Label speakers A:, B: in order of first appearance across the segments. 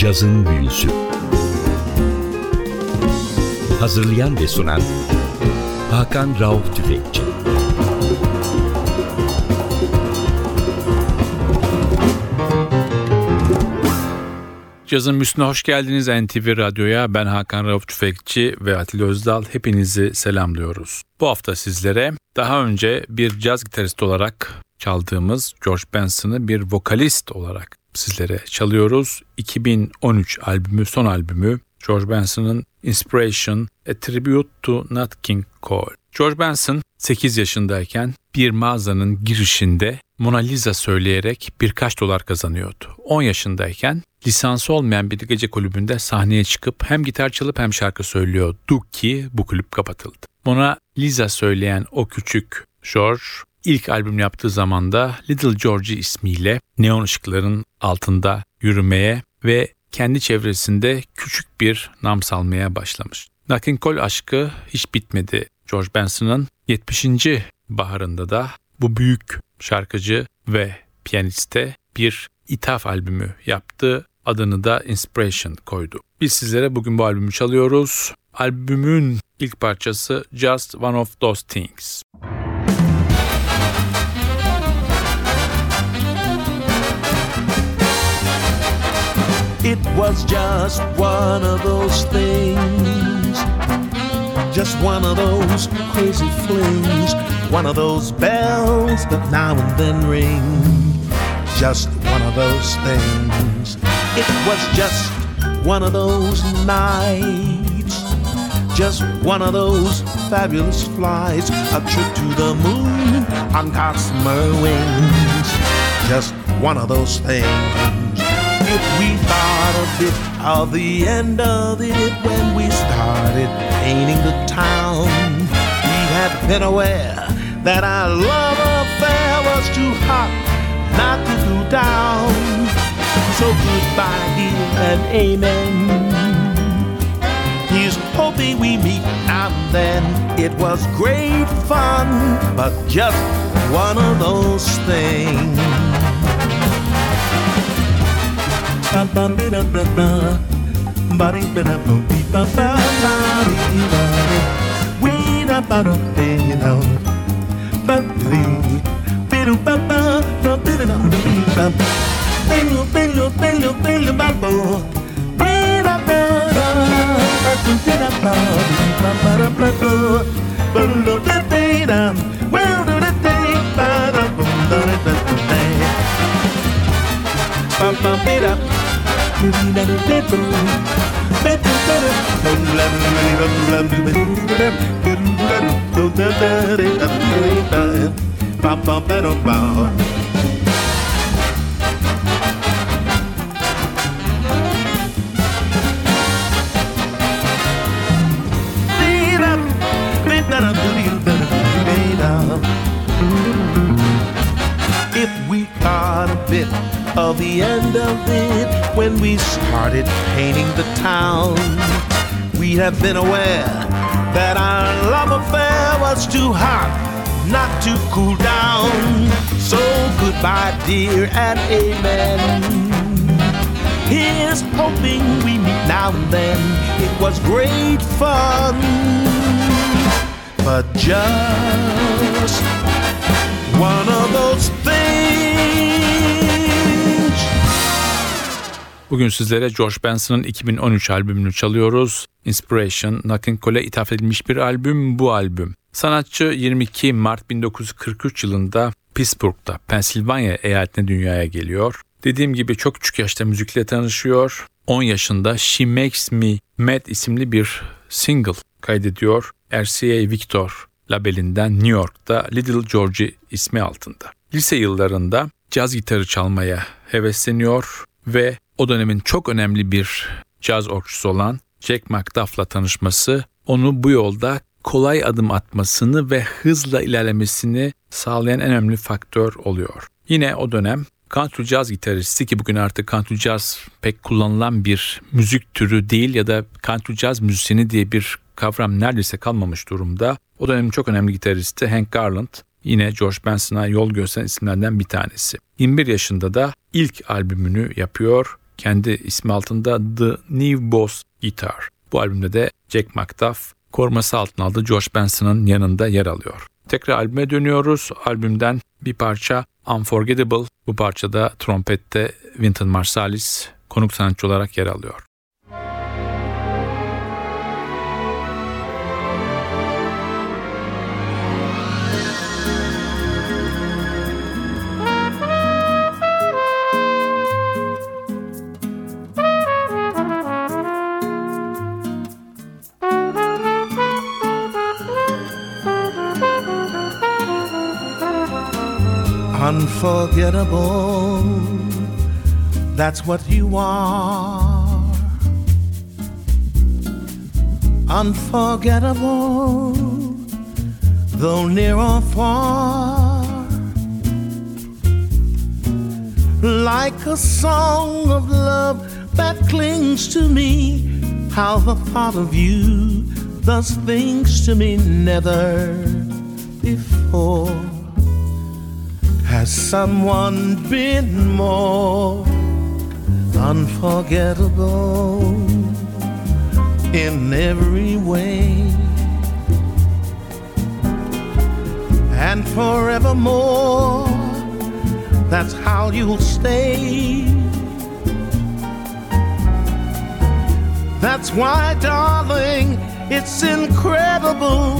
A: Cazın Büyüsü Hazırlayan ve sunan Hakan Rauf Tüfekçi
B: Cazın Büyüsü'ne hoş geldiniz NTV Radyo'ya. Ben Hakan Rauf Tüfekçi ve Atilla Özdal. Hepinizi selamlıyoruz. Bu hafta sizlere daha önce bir caz gitarist olarak çaldığımız George Benson'ı bir vokalist olarak sizlere çalıyoruz. 2013 albümü, son albümü George Benson'ın Inspiration, A Tribute to Nat King Cole. George Benson 8 yaşındayken bir mağazanın girişinde Mona Lisa söyleyerek birkaç dolar kazanıyordu. 10 yaşındayken lisansı olmayan bir gece kulübünde sahneye çıkıp hem gitar çalıp hem şarkı söylüyordu ki bu kulüp kapatıldı. Mona Lisa söyleyen o küçük George ilk albüm yaptığı zaman da Little Georgie ismiyle neon ışıkların altında yürümeye ve kendi çevresinde küçük bir nam salmaya başlamış. Cole aşkı hiç bitmedi. George Benson'ın 70. baharında da bu büyük şarkıcı ve piyaniste bir ithaf albümü yaptı. Adını da Inspiration koydu. Biz sizlere bugün bu albümü çalıyoruz. Albümün ilk parçası Just One of Those Things.
C: It was just one of those things. Just one of those crazy flings. One of those bells that now and then ring. Just one of those things. It was just one of those nights. Just one of those fabulous flights. A trip to the moon on gossamer wings. Just one of those things if we thought a bit of the end of it when we started painting the town. We had been aware that our love affair was too hot not to cool down. So goodbye, dear, and amen. He's hoping we meet now and then. It was great fun, but just one of those things ba ba ba da ba ba ba ding ba da ba dee ba ba ba dee ba we da ba da da you know ba ding ba do ba ba ba da da da dee ba pelo pelo pelo pelo ba ba ba da ba da ba da da da ba ba ba da ba ba ba da da da da well da da da ba da ba da da da da ba ba ba da if we got a bit of the end of it when we started painting the town. We have been aware that our love affair was too hot not to cool down. So goodbye, dear, and amen. Here's hoping we meet now and then. It was great fun, but just one of those
B: Bugün sizlere George Benson'ın 2013 albümünü çalıyoruz. Inspiration, Nat King Cole'e ithaf edilmiş bir albüm bu albüm. Sanatçı 22 Mart 1943 yılında Pittsburgh'da, Pensilvanya eyaletine dünyaya geliyor. Dediğim gibi çok küçük yaşta müzikle tanışıyor. 10 yaşında She Makes Me Mad isimli bir single kaydediyor. RCA Victor labelinden New York'ta Little Georgie ismi altında. Lise yıllarında caz gitarı çalmaya hevesleniyor ve o dönemin çok önemli bir caz orkçusu olan Jack McDuff'la tanışması onu bu yolda kolay adım atmasını ve hızla ilerlemesini sağlayan en önemli faktör oluyor. Yine o dönem country jazz gitaristi ki bugün artık country jazz pek kullanılan bir müzik türü değil ya da country jazz müzisyeni diye bir kavram neredeyse kalmamış durumda. O dönemin çok önemli gitaristi Hank Garland yine George Benson'a yol gösteren isimlerden bir tanesi. 21 yaşında da ilk albümünü yapıyor kendi ismi altında The New Boss Guitar. Bu albümde de Jack McDuff koruması altına aldığı George Benson'ın yanında yer alıyor. Tekrar albüme dönüyoruz. Albümden bir parça Unforgettable. Bu parçada trompette Wynton Marsalis konuk sanatçı olarak yer alıyor.
C: Unforgettable. That's what you are. Unforgettable, though near or far. Like a song of love that clings to me. How the thought of you does things to me never before. Someone been more unforgettable in every way? And forevermore, that's how you'll stay. That's why, darling, it's incredible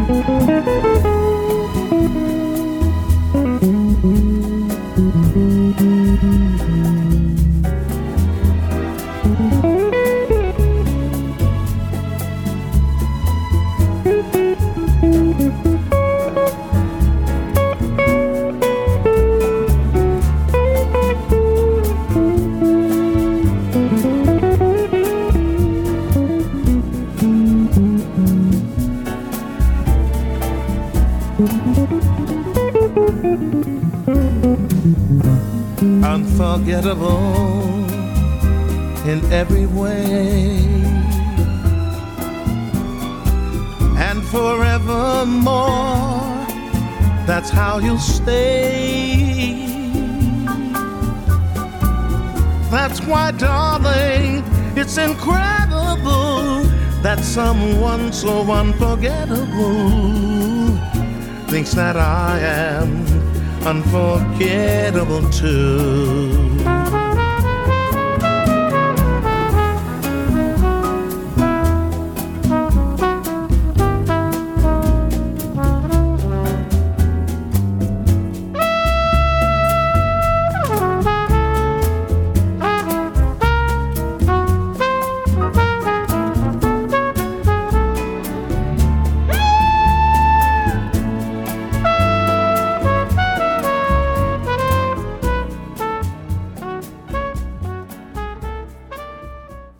C: Unforgettable in every way. And forevermore, that's how you'll stay. That's why, darling, it's incredible that someone so unforgettable thinks that I am unforgettable too.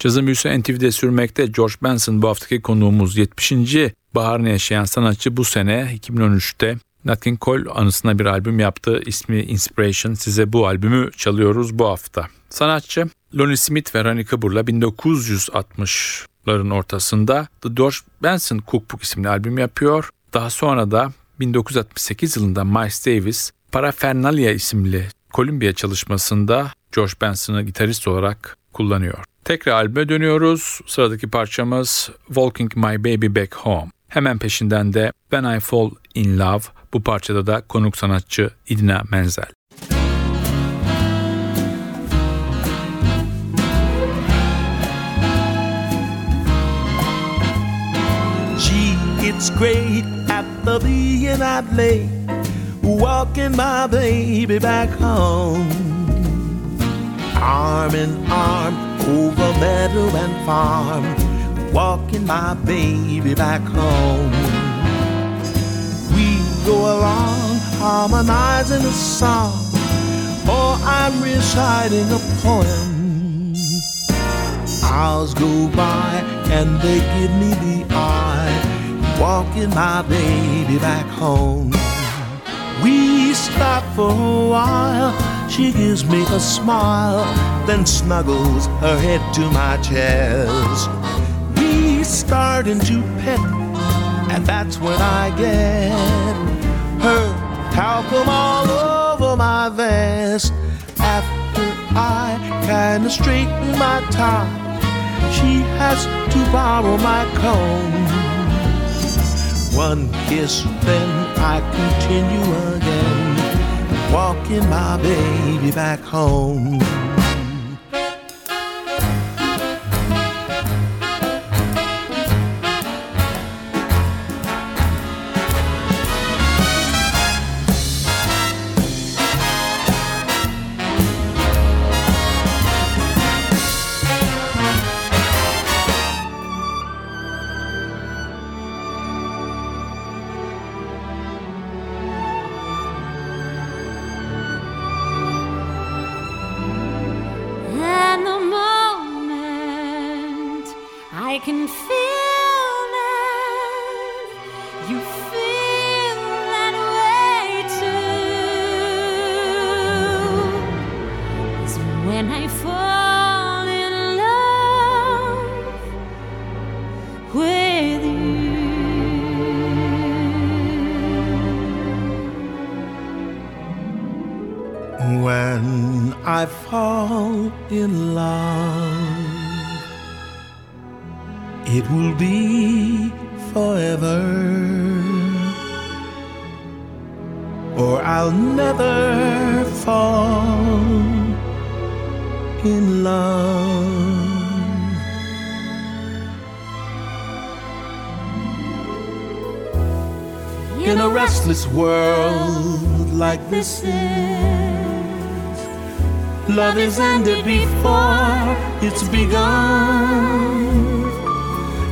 B: Cazın büyüsü NTV'de sürmekte George Benson bu haftaki konuğumuz 70. baharını yaşayan sanatçı bu sene 2013'te Nat King Cole anısına bir albüm yaptı. İsmi Inspiration. Size bu albümü çalıyoruz bu hafta. Sanatçı Lonnie Smith ve Ronnie Cooper'la 1960'ların ortasında The George Benson Cookbook isimli albüm yapıyor. Daha sonra da 1968 yılında Miles Davis Paraphernalia isimli Columbia çalışmasında George Benson'ı gitarist olarak kullanıyor. Tekrar albüme dönüyoruz. Sıradaki parçamız Walking My Baby Back Home. Hemen peşinden de When I Fall In Love. Bu parçada da konuk sanatçı İdina Menzel.
C: İt's great at the being I'd lay, walking my baby back home. Arm in arm over meadow and farm, walking my baby back home. We go along harmonizing a song, or I'm reciting a poem. Hours go by and they give me the eye, walking my baby back home. We stop for a while she gives me a smile, then snuggles her head to my chest. We starting to pet, and that's when I get her talcum all over my vest. After I kinda straighten my tie, she has to borrow my comb. One kiss, then I continue again, walking my baby back home. When restless world like this is Love is ended before it's begun,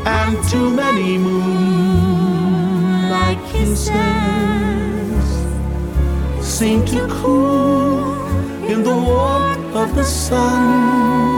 C: and too many moonlight kisses seem to cool in the warmth of the sun.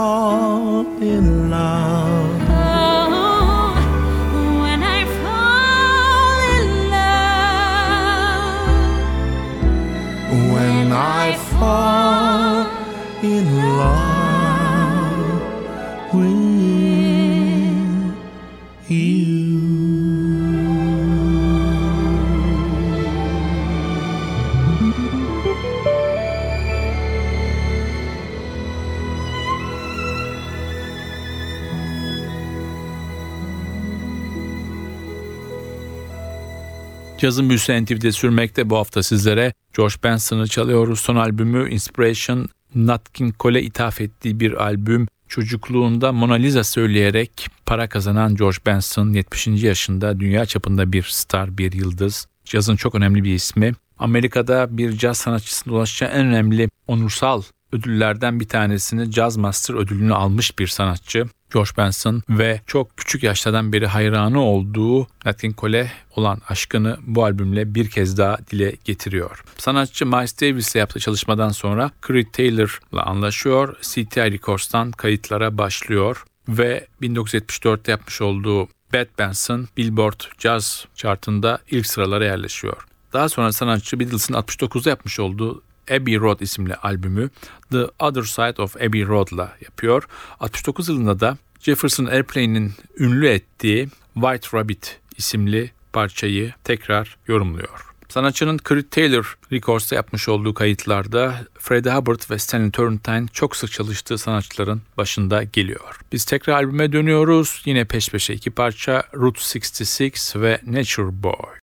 C: Fall in love.
B: Cazın büyüsü NTV'de sürmekte bu hafta sizlere George Benson'ı çalıyoruz. Son albümü Inspiration Nat King Cole'e ithaf ettiği bir albüm. Çocukluğunda Mona Lisa söyleyerek para kazanan George Benson 70. yaşında dünya çapında bir star, bir yıldız. Cazın çok önemli bir ismi. Amerika'da bir caz sanatçısına ulaşacağı en önemli onursal ödüllerden bir tanesini Jazz Master ödülünü almış bir sanatçı. George Benson ve çok küçük yaşlardan beri hayranı olduğu Nat King Cole olan aşkını bu albümle bir kez daha dile getiriyor. Sanatçı Miles Davis'le yaptığı çalışmadan sonra Creed Taylor'la anlaşıyor. CTI Records'tan kayıtlara başlıyor ve 1974'te yapmış olduğu Bad Benson Billboard Jazz chartında ilk sıralara yerleşiyor. Daha sonra sanatçı Beatles'ın 69'da yapmış olduğu Abbey Road isimli albümü The Other Side of Abbey Road'la yapıyor. 69 yılında da Jefferson Airplane'in ünlü ettiği White Rabbit isimli parçayı tekrar yorumluyor. Sanatçının Creed Taylor Records'ta yapmış olduğu kayıtlarda Freddie Hubbard ve Stanley Turrentine çok sık çalıştığı sanatçıların başında geliyor. Biz tekrar albüme dönüyoruz. Yine peş peşe iki parça Route 66 ve Nature Boy.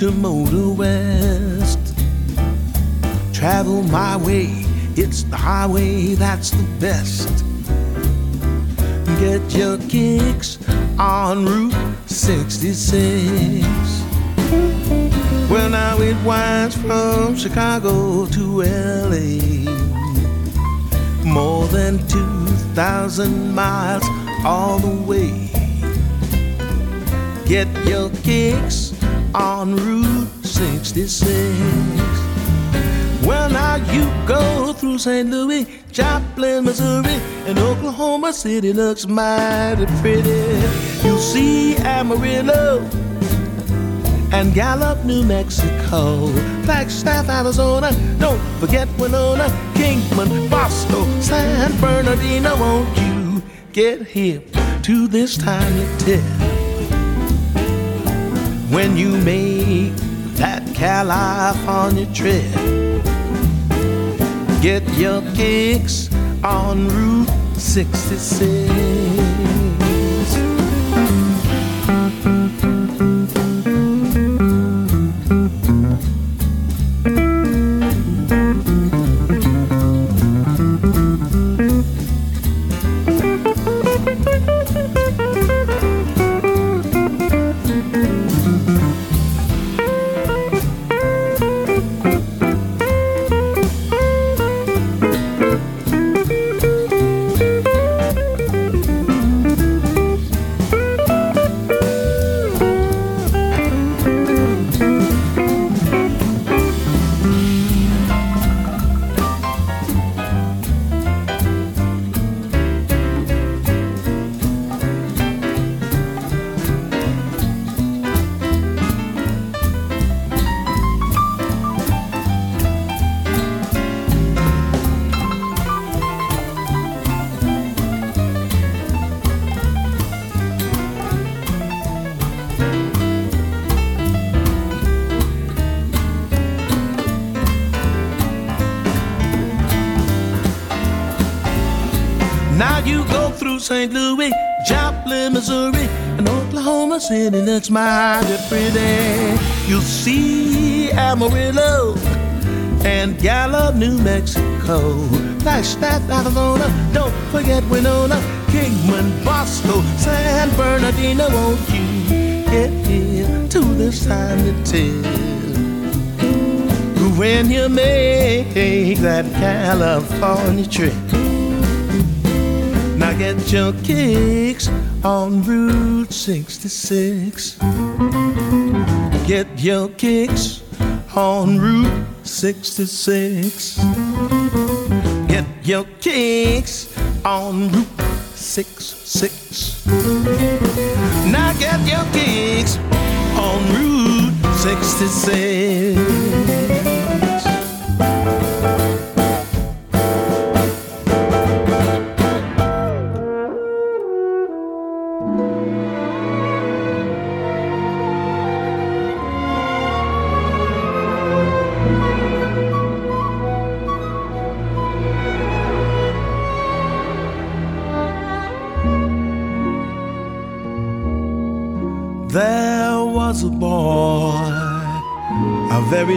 C: To motor west, travel my way. It's the highway that's the best. Get your kicks on Route 66. Well, now it winds from Chicago to LA. More than 2,000 miles all the way. Get your kicks on Route 66. Well, now you go through St. Louis, Joplin, Missouri, and Oklahoma City looks mighty pretty. You'll see Amarillo and Gallup, New Mexico, Flagstaff, Arizona. Don't forget Winona, Kingman, Barstow, San Bernardino. Won't you get hip to this tiny tip? When you make that California trip. Get your kicks on Route 66. Mighty pretty. You'll see Amarillo and Gallup, New Mexico, Flagstaff, Arizona. Don't forget Winona, Kingman, Barstow, San Bernardino. Won't you get here to this time to tell? When you make that California trip. Now get your kicks on Route 66. Get your kicks on Route 66. Get your kicks on Route 66. Now get your kicks on Route 66.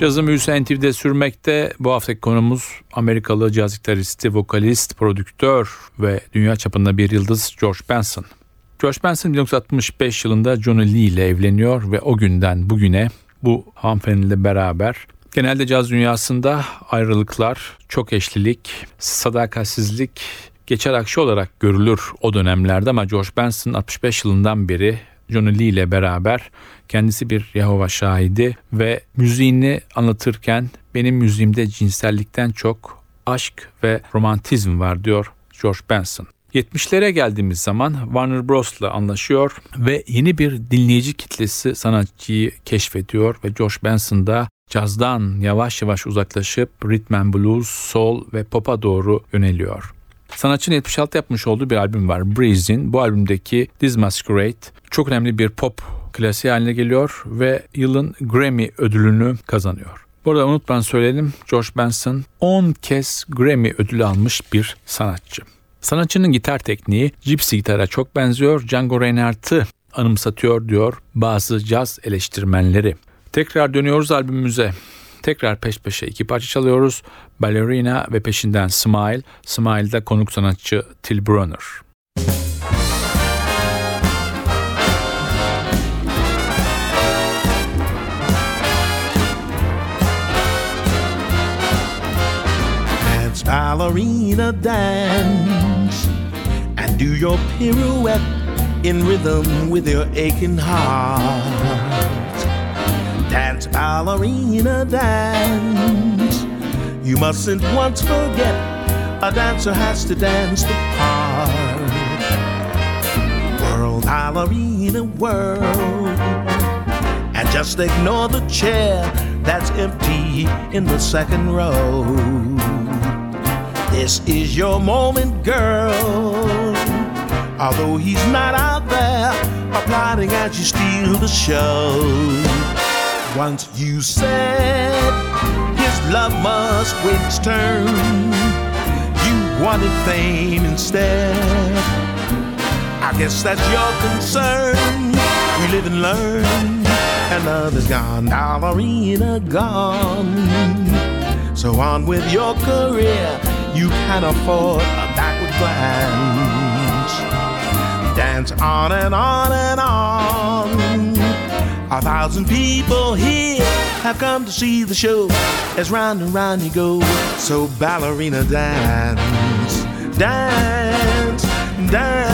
B: Cazı Müzisyen TV'de sürmekte. Bu haftaki konumuz Amerikalı caz gitaristi, vokalist, prodüktör ve dünya çapında bir yıldız George Benson. George Benson 1965 yılında Johnny Lee ile evleniyor ve o günden bugüne bu hanımefendiyle beraber genelde caz dünyasında ayrılıklar, çok eşlilik, sadakatsizlik geçer akşı olarak görülür o dönemlerde ama George Benson 65 yılından beri Johnny Lee ile beraber kendisi bir Yahova şahidi ve müziğini anlatırken benim müziğimde cinsellikten çok aşk ve romantizm var diyor George Benson. 70'lere geldiğimiz zaman Warner Bros'la anlaşıyor ve yeni bir dinleyici kitlesi sanatçıyı keşfediyor ve George Benson da cazdan yavaş yavaş uzaklaşıp rhythm and blues, soul ve pop'a doğru yöneliyor. Sanatçının 76 yapmış olduğu bir albüm var Breezin. Bu albümdeki This Masquerade çok önemli bir pop klasiği haline geliyor ve yılın Grammy ödülünü kazanıyor. Bu arada unutmadan söyleyelim George Benson 10 kez Grammy ödülü almış bir sanatçı. Sanatçının gitar tekniği Gypsy gitara çok benziyor. Django Reinhardt'ı anımsatıyor diyor bazı caz eleştirmenleri. Tekrar dönüyoruz albümümüze. Tekrar peş peşe iki parça çalıyoruz. Ballerina ve peşinden Smile. Smile'da konuk sanatçı Till Brunner.
C: Ballerina, dance, and do your pirouette in rhythm with your aching heart. Dance, ballerina, dance. You mustn't once forget a dancer has to dance the part. World, ballerina, world. And just ignore the chair that's empty in the second row. This is your moment, girl. Although he's not out there applauding as you steal the show. Once you said his love must wait its turn, you wanted fame instead. I guess that's your concern. We live and learn, and love is gone, ballerina gone. So on with your career, you can afford a backward glance. Dance on and on and on. A thousand people here have come to see the show as round and round you go. So ballerina dance. dance, dance.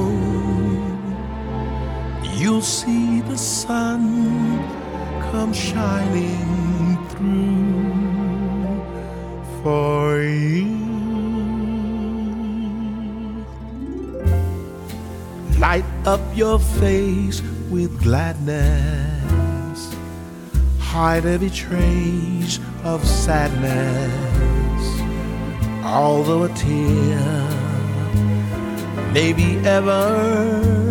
C: see the sun come shining through for you. Light up your face with gladness, hide every trace of sadness although a tear may be ever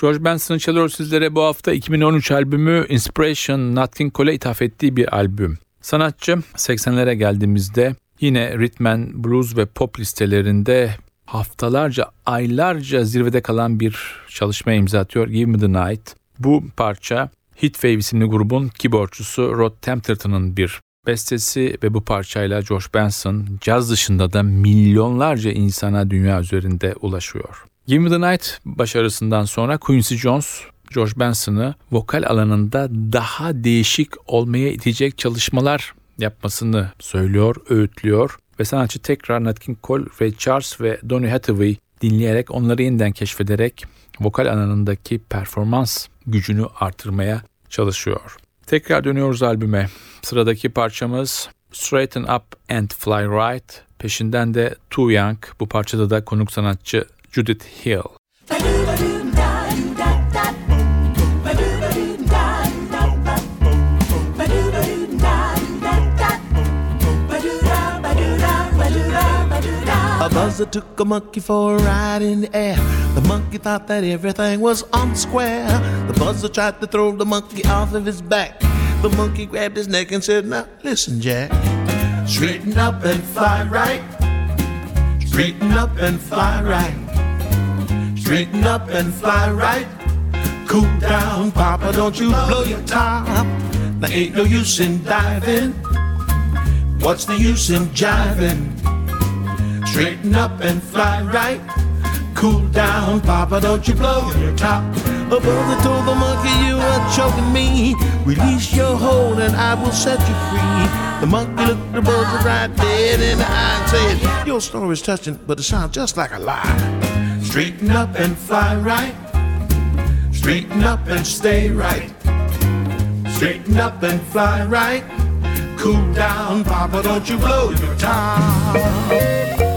B: George Benson'ı çalıyor sizlere bu hafta 2013 albümü Inspiration Nat King Cole'e ithaf ettiği bir albüm. Sanatçı 80'lere geldiğimizde yine rhythm blues ve pop listelerinde haftalarca, aylarca zirvede kalan bir çalışmaya imza atıyor Give Me The Night. Bu parça Heatwave isimli grubun keyboardçusu Rod Temperton'ın bir bestesi ve bu parçayla George Benson caz dışında da milyonlarca insana dünya üzerinde ulaşıyor. Give The Night başarısından sonra Quincy Jones, George Benson'ı vokal alanında daha değişik olmaya itecek çalışmalar yapmasını söylüyor, öğütlüyor ve sanatçı tekrar Nat King Cole, Ray Charles ve Donny Hathaway dinleyerek onları yeniden keşfederek vokal alanındaki performans gücünü artırmaya çalışıyor. Tekrar dönüyoruz albüme. Sıradaki parçamız Straighten Up and Fly Right. Peşinden de Too Young. Bu parçada da konuk sanatçı Judith Hill.
C: A buzzer took a monkey for a ride in the air. The monkey thought that everything was on square. The buzzer tried to throw the monkey off of his back. The monkey grabbed his neck and said, Now listen, Jack. Straighten up and fly right. Straighten up and fly right. Straighten up and fly right. Cool down, Papa, don't you blow your top. There ain't no use in diving. What's the use in jiving? Straighten up and fly right. Cool down, Papa, don't you blow your top. A brother told the monkey you are choking me. Release your hold and I will set you free. The monkey looked the brother right dead in the eye and said, Your story's touching, but it sounds just like a lie. Straighten up and fly right. Straighten up and stay right. Straighten up and fly right. Cool down, Papa, don't you blow your top.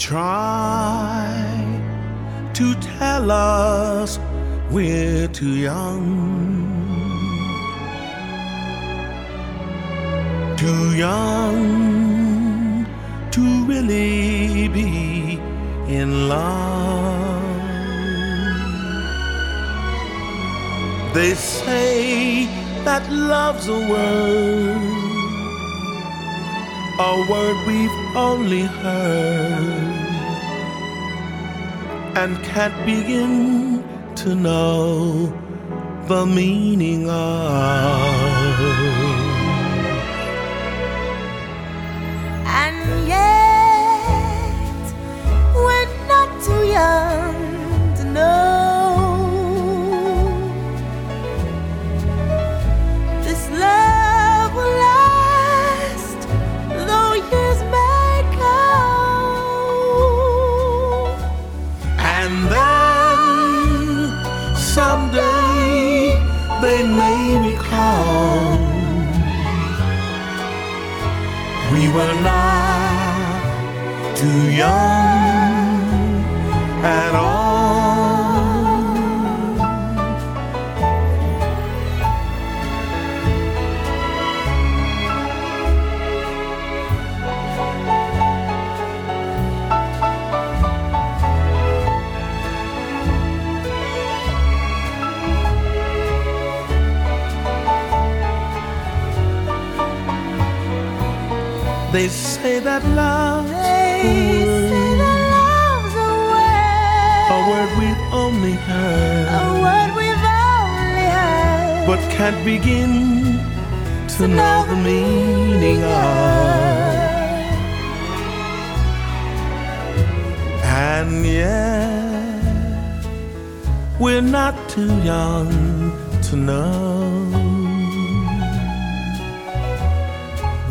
C: Try to tell us we're too young, too young to really be in love. They say that love's a word a word we've only heard and can't begin to know the meaning of.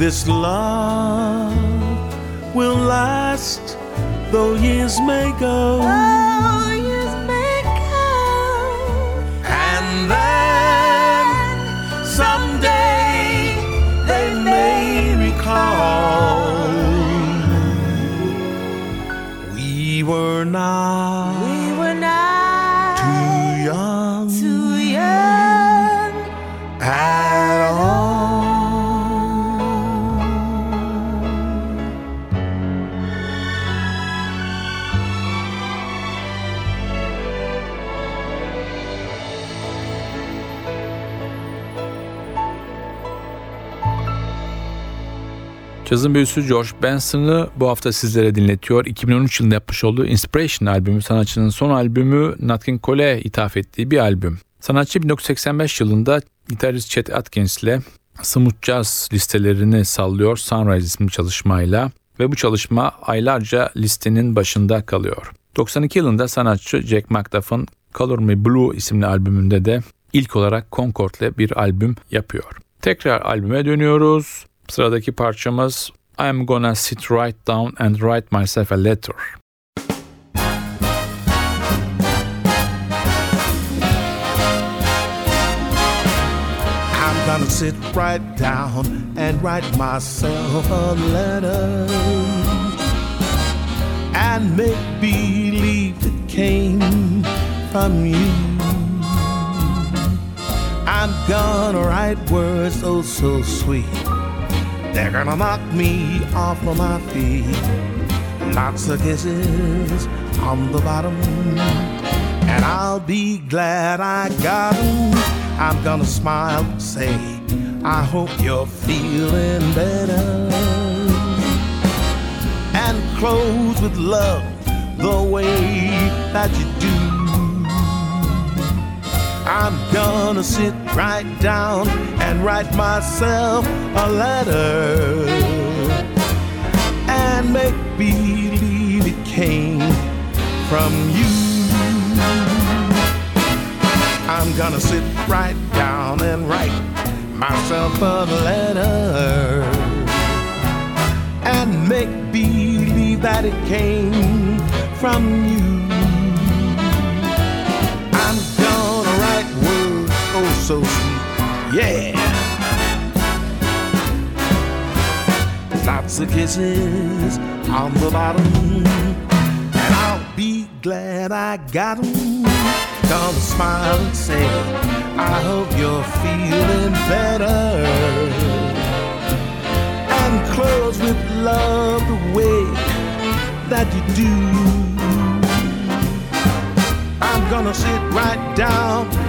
D: This love will last, though years may go. Oh.
B: Cazın büyüsü George Benson'ı bu hafta sizlere dinletiyor. 2013 yılında yapmış olduğu Inspiration albümü sanatçının son albümü Nat King Cole'e ithaf ettiği bir albüm. Sanatçı 1985 yılında gitarist Chet Atkins ile Smooth Jazz listelerini sallıyor Sunrise isimli çalışmayla ve bu çalışma aylarca listenin başında kalıyor. 92 yılında sanatçı Jack McDuff'ın Color Me Blue isimli albümünde de ilk olarak Concord ile bir albüm yapıyor. Tekrar albüme dönüyoruz. Sıradaki parçamız I'm Gonna Sit Right Down and Write Myself a Letter.
C: I'm gonna sit right down and write myself a letter and make believe it came from you. I'm gonna write words oh so sweet. They're gonna knock me off of my feet. Lots of kisses on the bottom, and I'll be glad I got 'em. I'm gonna smile say, I hope you're feeling better. And close with love the way that you do. I'm gonna sit right down and write myself a letter and make believe it came from you. I'm gonna sit right down and write myself a letter and make believe that it came from you. So sweet, yeah. Lots of kisses on the bottom, and I'll be glad I got 'em. Gonna smile and say, I hope you're feeling better. And close with love the way that you do. I'm gonna sit right down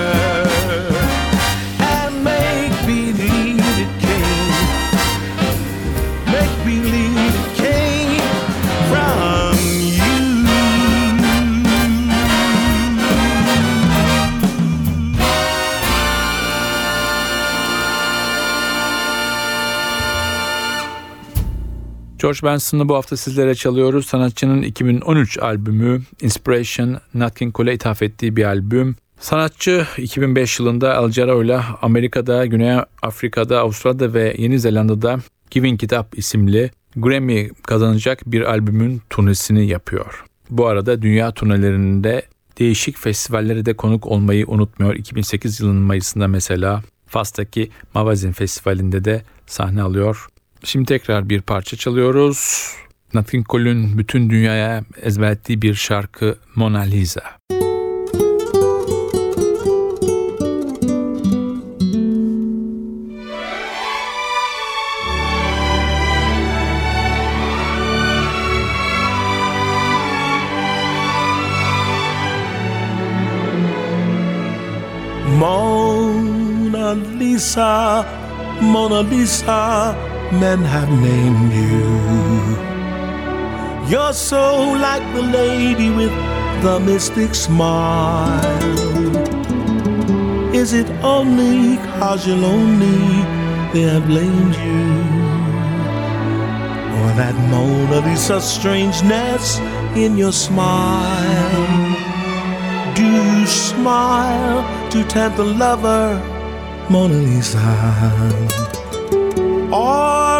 B: George Benson'ı bu hafta sizlere çalıyoruz. Sanatçının 2013 albümü Inspiration Nat King Cole'e ithaf ettiği bir albüm. Sanatçı 2005 yılında Jarreau ile Amerika'da, Güney Afrika'da, Avustralya'da ve Yeni Zelanda'da Giving It Up isimli Grammy kazanacak bir albümün turnesini yapıyor. Bu arada dünya turnelerinde değişik festivallere de konuk olmayı unutmuyor. 2008 yılının Mayıs'ında mesela Fas'taki Mavazin Festivali'nde de sahne alıyor. Şimdi tekrar bir parça çalıyoruz. Nat King Cole'ün bütün dünyaya ezberlettiği bir şarkı Mona Lisa.
C: Mona Lisa, Mona Lisa, men have named you. You're so like the lady with the mystic smile. Is it only cause you're lonely they have blamed you? Or that Mona Lisa strangeness in your smile? Do you smile to tempt the lover, Mona Lisa? Or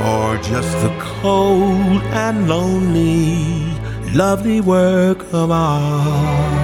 C: Or just the cold and lonely, lovely work of art?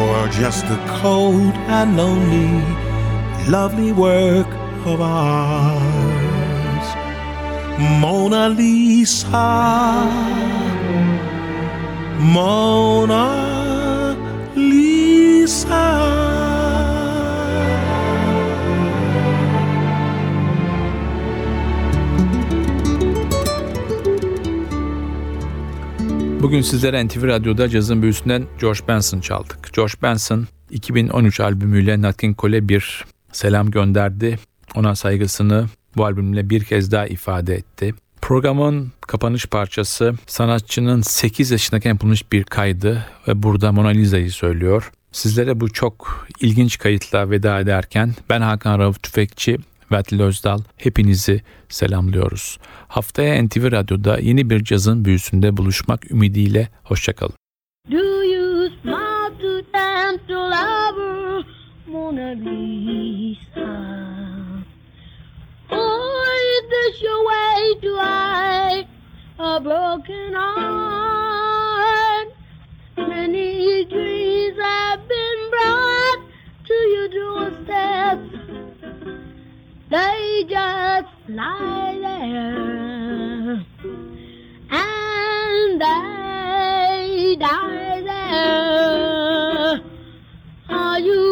C: Or just a cold and lonely, lovely work of ours? Mona Lisa, Mona
B: Bugün sizlere NTV Radyo'da cazın büyüsünden George Benson çaldık. George Benson 2013 albümüyle Nat King Cole'e bir selam gönderdi. Ona saygısını bu albümle bir kez daha ifade etti. Programın kapanış parçası sanatçının 8 yaşındayken yapılmış bir kaydı ve burada Mona Lisa'yı söylüyor. Sizlere bu çok ilginç kayıtla veda ederken ben Hakan Rauf Tüfekçi ve Atilla Özdal hepinizi selamlıyoruz. Haftaya NTV Radyo'da yeni bir cazın büyüsünde buluşmak ümidiyle hoşçakalın.
D: Do you smile to tempt a lover, Mona Lisa? Or is this your way to hide a broken heart? Many dreams have been brought to your doorstep. They just lie there and they die there. Are you